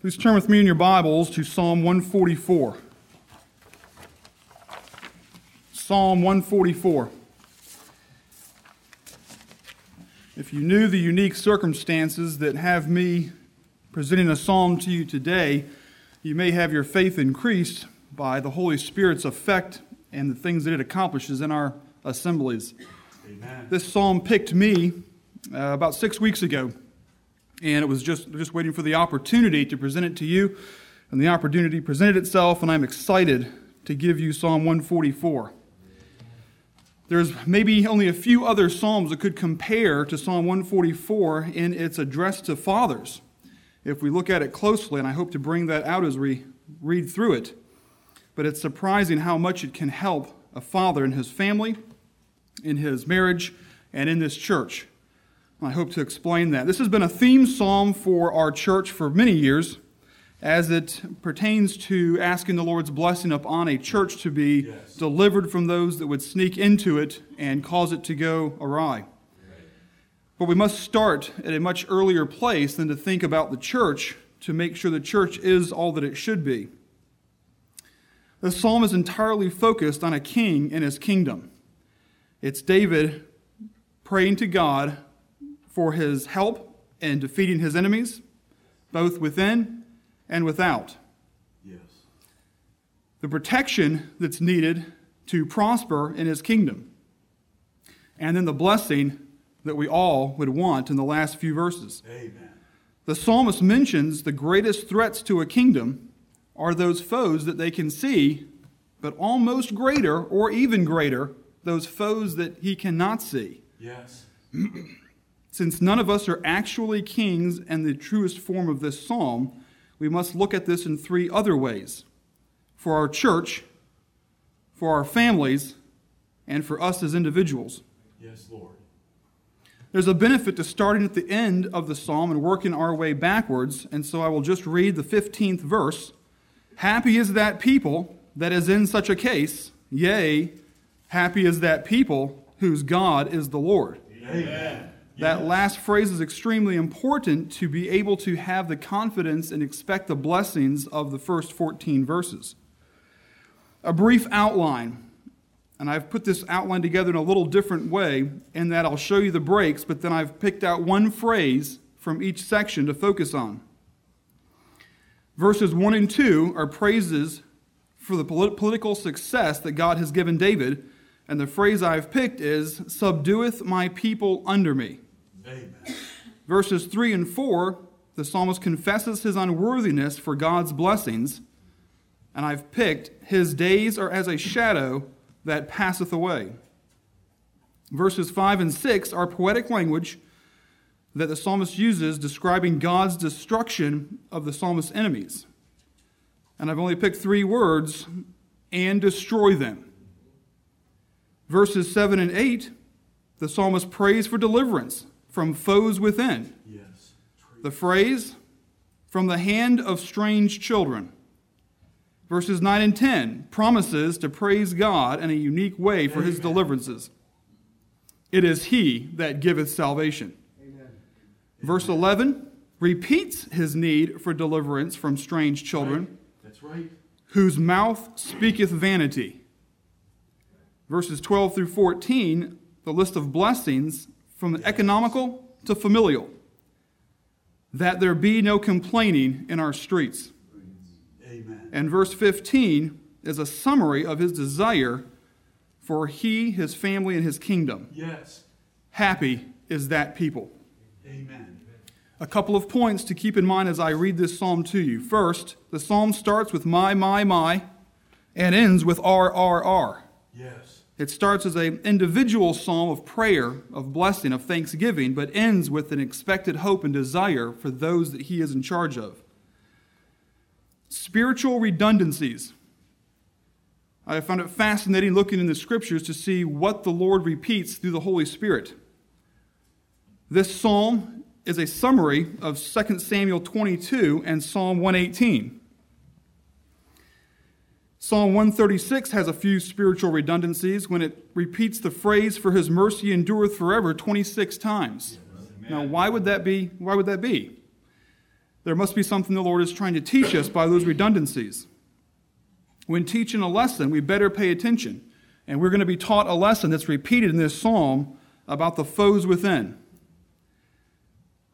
Please turn with me in your Bibles to Psalm 144. Psalm 144. If you knew the unique circumstances that have me presenting a psalm to you today, you may have your faith increased by the Holy Spirit's effect and the things that it accomplishes in our assemblies. Amen. This psalm picked me uh, about six weeks ago and it was just just waiting for the opportunity to present it to you. And the opportunity presented itself and i'm excited to give you psalm 144 there's maybe only a few other psalms that could compare to psalm 144 in its address to fathers if we look at it closely and i hope to bring that out as we read through it. But it's surprising how much it can help a father in his family in his marriage and in this church I hope to explain that. This has been a theme psalm for our church for many years as it pertains to asking the Lord's blessing upon a church to be yes. delivered from those that would sneak into it and cause it to go awry. But we must start at a much earlier place than to think about the church to make sure the church is all that it should be. The psalm is entirely focused on a king and his kingdom. It's David praying to God for his help in defeating his enemies, both within and without. Yes. The protection that's needed to prosper in his kingdom. And then the blessing that we all would want in the last few verses. Amen. The psalmist mentions the greatest threats to a kingdom are those foes that they can see, but almost greater or even greater, those foes that he cannot see. Yes. Since none of us are actually kings and the truest form of this psalm, we must look at this in three other ways for our church, for our families, and for us as individuals. Yes, Lord. There's a benefit to starting at the end of the psalm and working our way backwards, and so I will just read the 15th verse. Happy is that people that is in such a case, yea, happy is that people whose God is the Lord. Amen. That last phrase is extremely important to be able to have the confidence and expect the blessings of the first 14 verses. A brief outline, and I've put this outline together in a little different way in that I'll show you the breaks, but then I've picked out one phrase from each section to focus on. Verses 1 and 2 are praises for the political success that God has given David, and the phrase I've picked is, Subdueth my people under me. Verses 3 and 4, the psalmist confesses his unworthiness for God's blessings, and I've picked, His days are as a shadow that passeth away. Verses 5 and 6 are poetic language that the psalmist uses describing God's destruction of the psalmist's enemies. And I've only picked three words and destroy them. Verses 7 and 8, the psalmist prays for deliverance from foes within. Yes. The phrase, from the hand of strange children. Verses 9 and 10 promises to praise God in a unique way for Amen. his deliverances. It is he that giveth salvation. Amen. Verse 11 repeats his need for deliverance from strange children. Right. That's right. Whose mouth speaketh vanity. Verses 12 through 14, the list of blessings from economical to familial, that there be no complaining in our streets. Amen. And verse 15 is a summary of his desire for he, his family, and his kingdom. Yes. Happy is that people. Amen. A couple of points to keep in mind as I read this psalm to you. First, the psalm starts with my, my, my, and ends with R, R, R. Yes. It starts as an individual psalm of prayer, of blessing, of thanksgiving, but ends with an expected hope and desire for those that he is in charge of. Spiritual redundancies. I found it fascinating looking in the scriptures to see what the Lord repeats through the Holy Spirit. This psalm is a summary of 2 Samuel 22 and Psalm 118. Psalm 136 has a few spiritual redundancies when it repeats the phrase for his mercy endureth forever 26 times. Now, why would that be? Why would that be? There must be something the Lord is trying to teach us by those redundancies. When teaching a lesson, we better pay attention. And we're going to be taught a lesson that's repeated in this psalm about the foes within.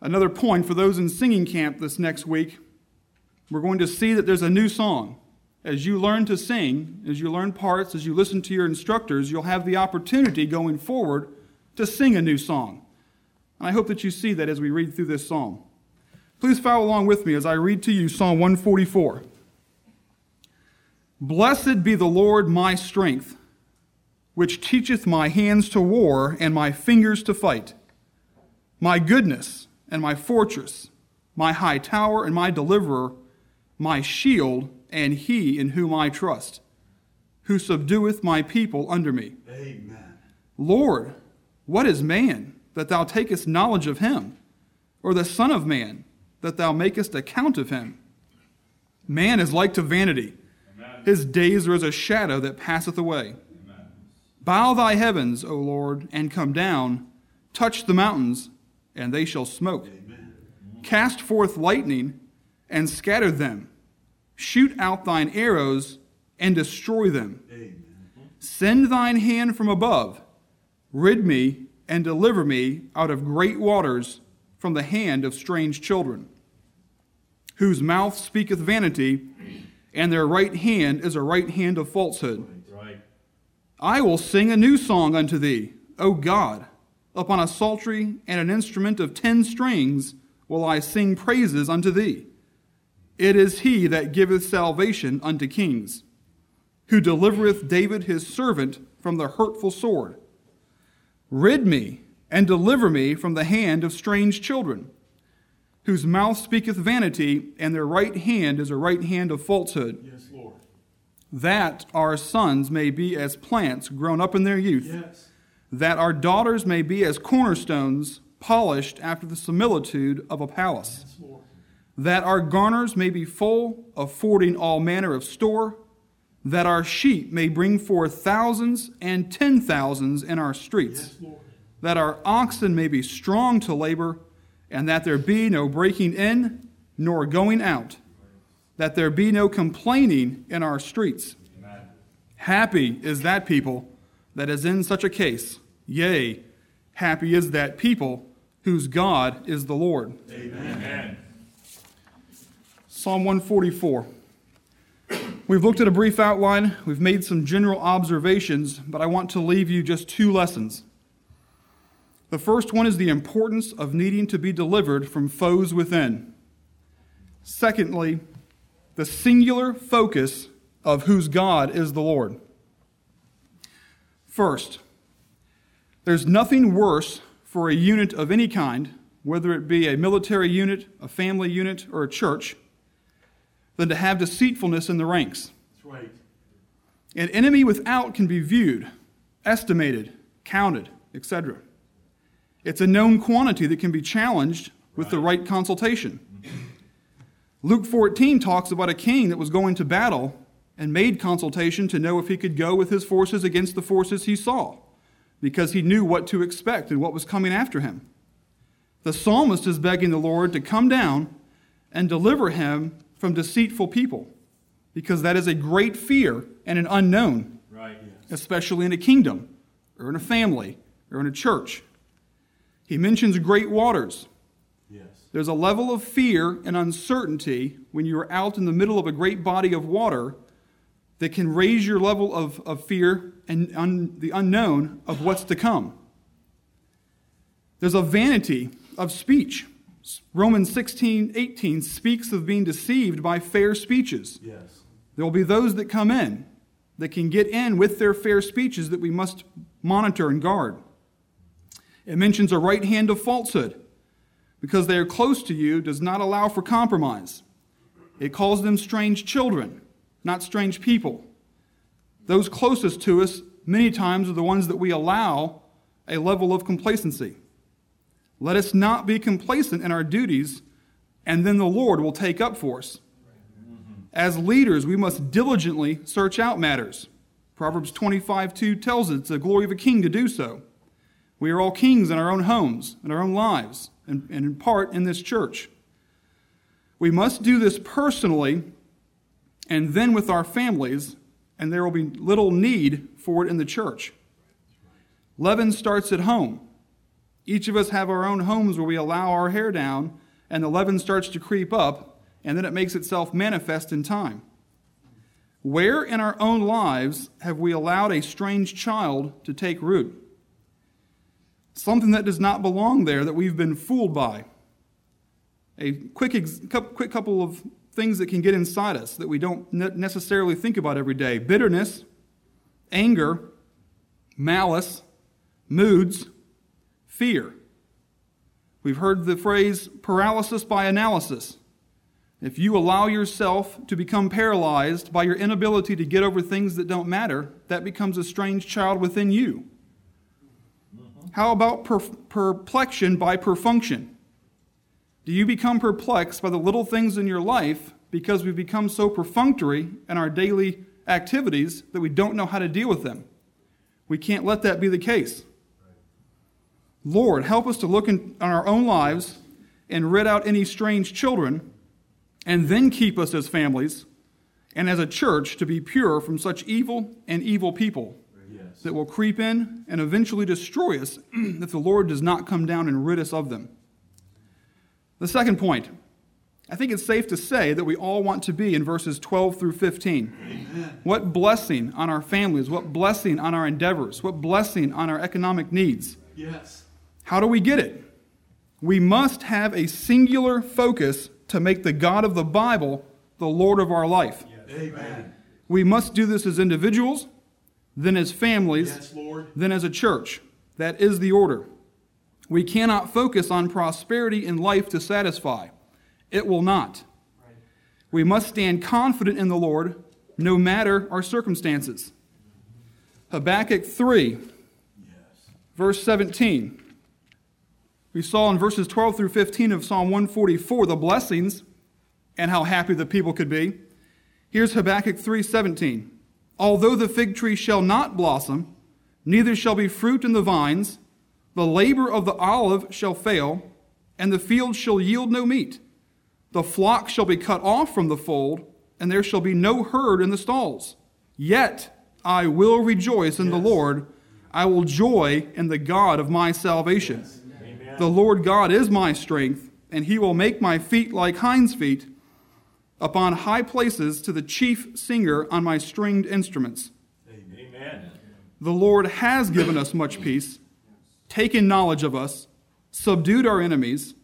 Another point for those in singing camp this next week, we're going to see that there's a new song. As you learn to sing, as you learn parts, as you listen to your instructors, you'll have the opportunity going forward to sing a new song. And I hope that you see that as we read through this psalm. Please follow along with me as I read to you Psalm 144. Blessed be the Lord my strength, which teacheth my hands to war and my fingers to fight. My goodness and my fortress, my high tower and my deliverer, my shield and he in whom I trust, who subdueth my people under me. Amen. Lord, what is man that thou takest knowledge of him, or the Son of Man that thou makest account of him? Man is like to vanity. Amen. His days are as a shadow that passeth away. Amen. Bow thy heavens, O Lord, and come down. Touch the mountains, and they shall smoke. Amen. Cast forth lightning, and scatter them. Shoot out thine arrows, and destroy them. Amen. Send thine hand from above. Rid me, and deliver me out of great waters, from the hand of strange children, whose mouth speaketh vanity, and their right hand is a right hand of falsehood. I will sing a new song unto thee, O God. Upon a psaltery and an instrument of ten strings will I sing praises unto thee. It is he that giveth salvation unto kings, who delivereth David his servant from the hurtful sword. Rid me and deliver me from the hand of strange children, whose mouth speaketh vanity, and their right hand is a right hand of falsehood Yes, Lord. that our sons may be as plants grown up in their youth, Yes. that our daughters may be as cornerstones polished after the similitude of a palace, Yes. That our garners may be full, affording all manner of store, that our sheep may bring forth thousands and ten thousands in our streets, Yes, that our oxen may be strong to labor, and that there be no breaking in nor going out, that there be no complaining in our streets. Amen. Happy is that people that is in such a case. Yea, happy is that people whose God is the Lord. Amen. Psalm 144. We've looked at a brief outline, we've made some general observations, but I want to leave you just two lessons. The first one is the importance of needing to be delivered from foes within. Secondly, the singular focus of whose God is the Lord. First, there's nothing worse for a unit of any kind, whether it be a military unit, a family unit, or a church, than to have deceitfulness in the ranks. That's right. An enemy without can be viewed, estimated, counted, etc. It's a known quantity that can be challenged with the right consultation. Luke 14 talks about a king that was going to battle and made consultation to know if he could go with his forces against the forces he saw, because he knew what to expect and what was coming after him. The psalmist is begging the Lord to come down and deliver him from deceitful people, because that is a great fear and an unknown Right. Yes. especially in a kingdom or in a family or in a church. He mentions great waters. Yes. There's a level of fear and uncertainty when you're out in the middle of a great body of water that can raise your level of, of fear and un, the unknown of what's to come. There's a vanity of speech. Romans 16, 18 speaks of being deceived by fair speeches. Yes. There will be those that come in that can get in with their fair speeches that we must monitor and guard. It mentions a right hand of falsehood because they are close to you does not allow for compromise. It calls them strange children, not strange people. Those closest to us many times are the ones that we allow a level of complacency. Let us not be complacent in our duties, and then the Lord will take up for us. As leaders, we must diligently search out matters. Proverbs 25 2 tells us it's the glory of a king to do so. We are all kings in our own homes, in our own lives, and, and in part in this church. We must do this personally and then with our families, and there will be little need for it in the church. Leaven starts at home. Each of us have our own homes where we allow our hair down, and the leaven starts to creep up, and then it makes itself manifest in time. Where in our own lives have we allowed a strange child to take root? Something that does not belong there that we've been fooled by. A quick, quick couple of things that can get inside us that we don't necessarily think about every day bitterness, anger, malice, moods, fear. We've heard the phrase paralysis by analysis. If you allow yourself to become paralyzed by your inability to get over things that don't matter, that becomes a strange child within you. How about per- perplexion by perfunction? Do you become perplexed by the little things in your life because we've become so perfunctory in our daily activities that we don't know how to deal with them? We can't let that be the case. Lord, help us to look in, on our own lives and rid out any strange children, and then keep us as families and as a church to be pure from such evil and evil people yes. that will creep in and eventually destroy us if the Lord does not come down and rid us of them. The second point I think it's safe to say that we all want to be in verses 12 through 15. Amen. What blessing on our families, what blessing on our endeavors, what blessing on our economic needs. Yes. How do we get it? We must have a singular focus to make the God of the Bible the Lord of our life. Yes. Amen. We must do this as individuals, then as families, yes, then as a church. That is the order. We cannot focus on prosperity in life to satisfy. It will not. We must stand confident in the Lord no matter our circumstances. Habakkuk 3, verse 17. We saw in verses 12 through 15 of Psalm 144 the blessings and how happy the people could be. Here's Habakkuk 3:17. Although the fig tree shall not blossom, neither shall be fruit in the vines, the labor of the olive shall fail, and the field shall yield no meat. The flock shall be cut off from the fold, and there shall be no herd in the stalls. Yet I will rejoice in yes. the Lord. I will joy in the God of my salvation. Yes. The Lord God is my strength, and he will make my feet like hinds' feet upon high places to the chief singer on my stringed instruments. Amen. The Lord has given us much peace, taken knowledge of us, subdued our enemies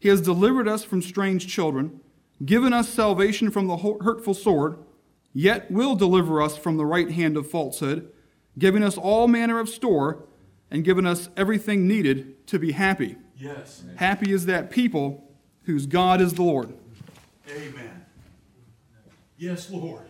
he has delivered us from strange children, given us salvation from the hurtful sword, yet will deliver us from the right hand of falsehood, giving us all manner of store, and given us everything needed to be happy. Yes. Happy is that people whose God is the Lord. Amen. Yes, Lord.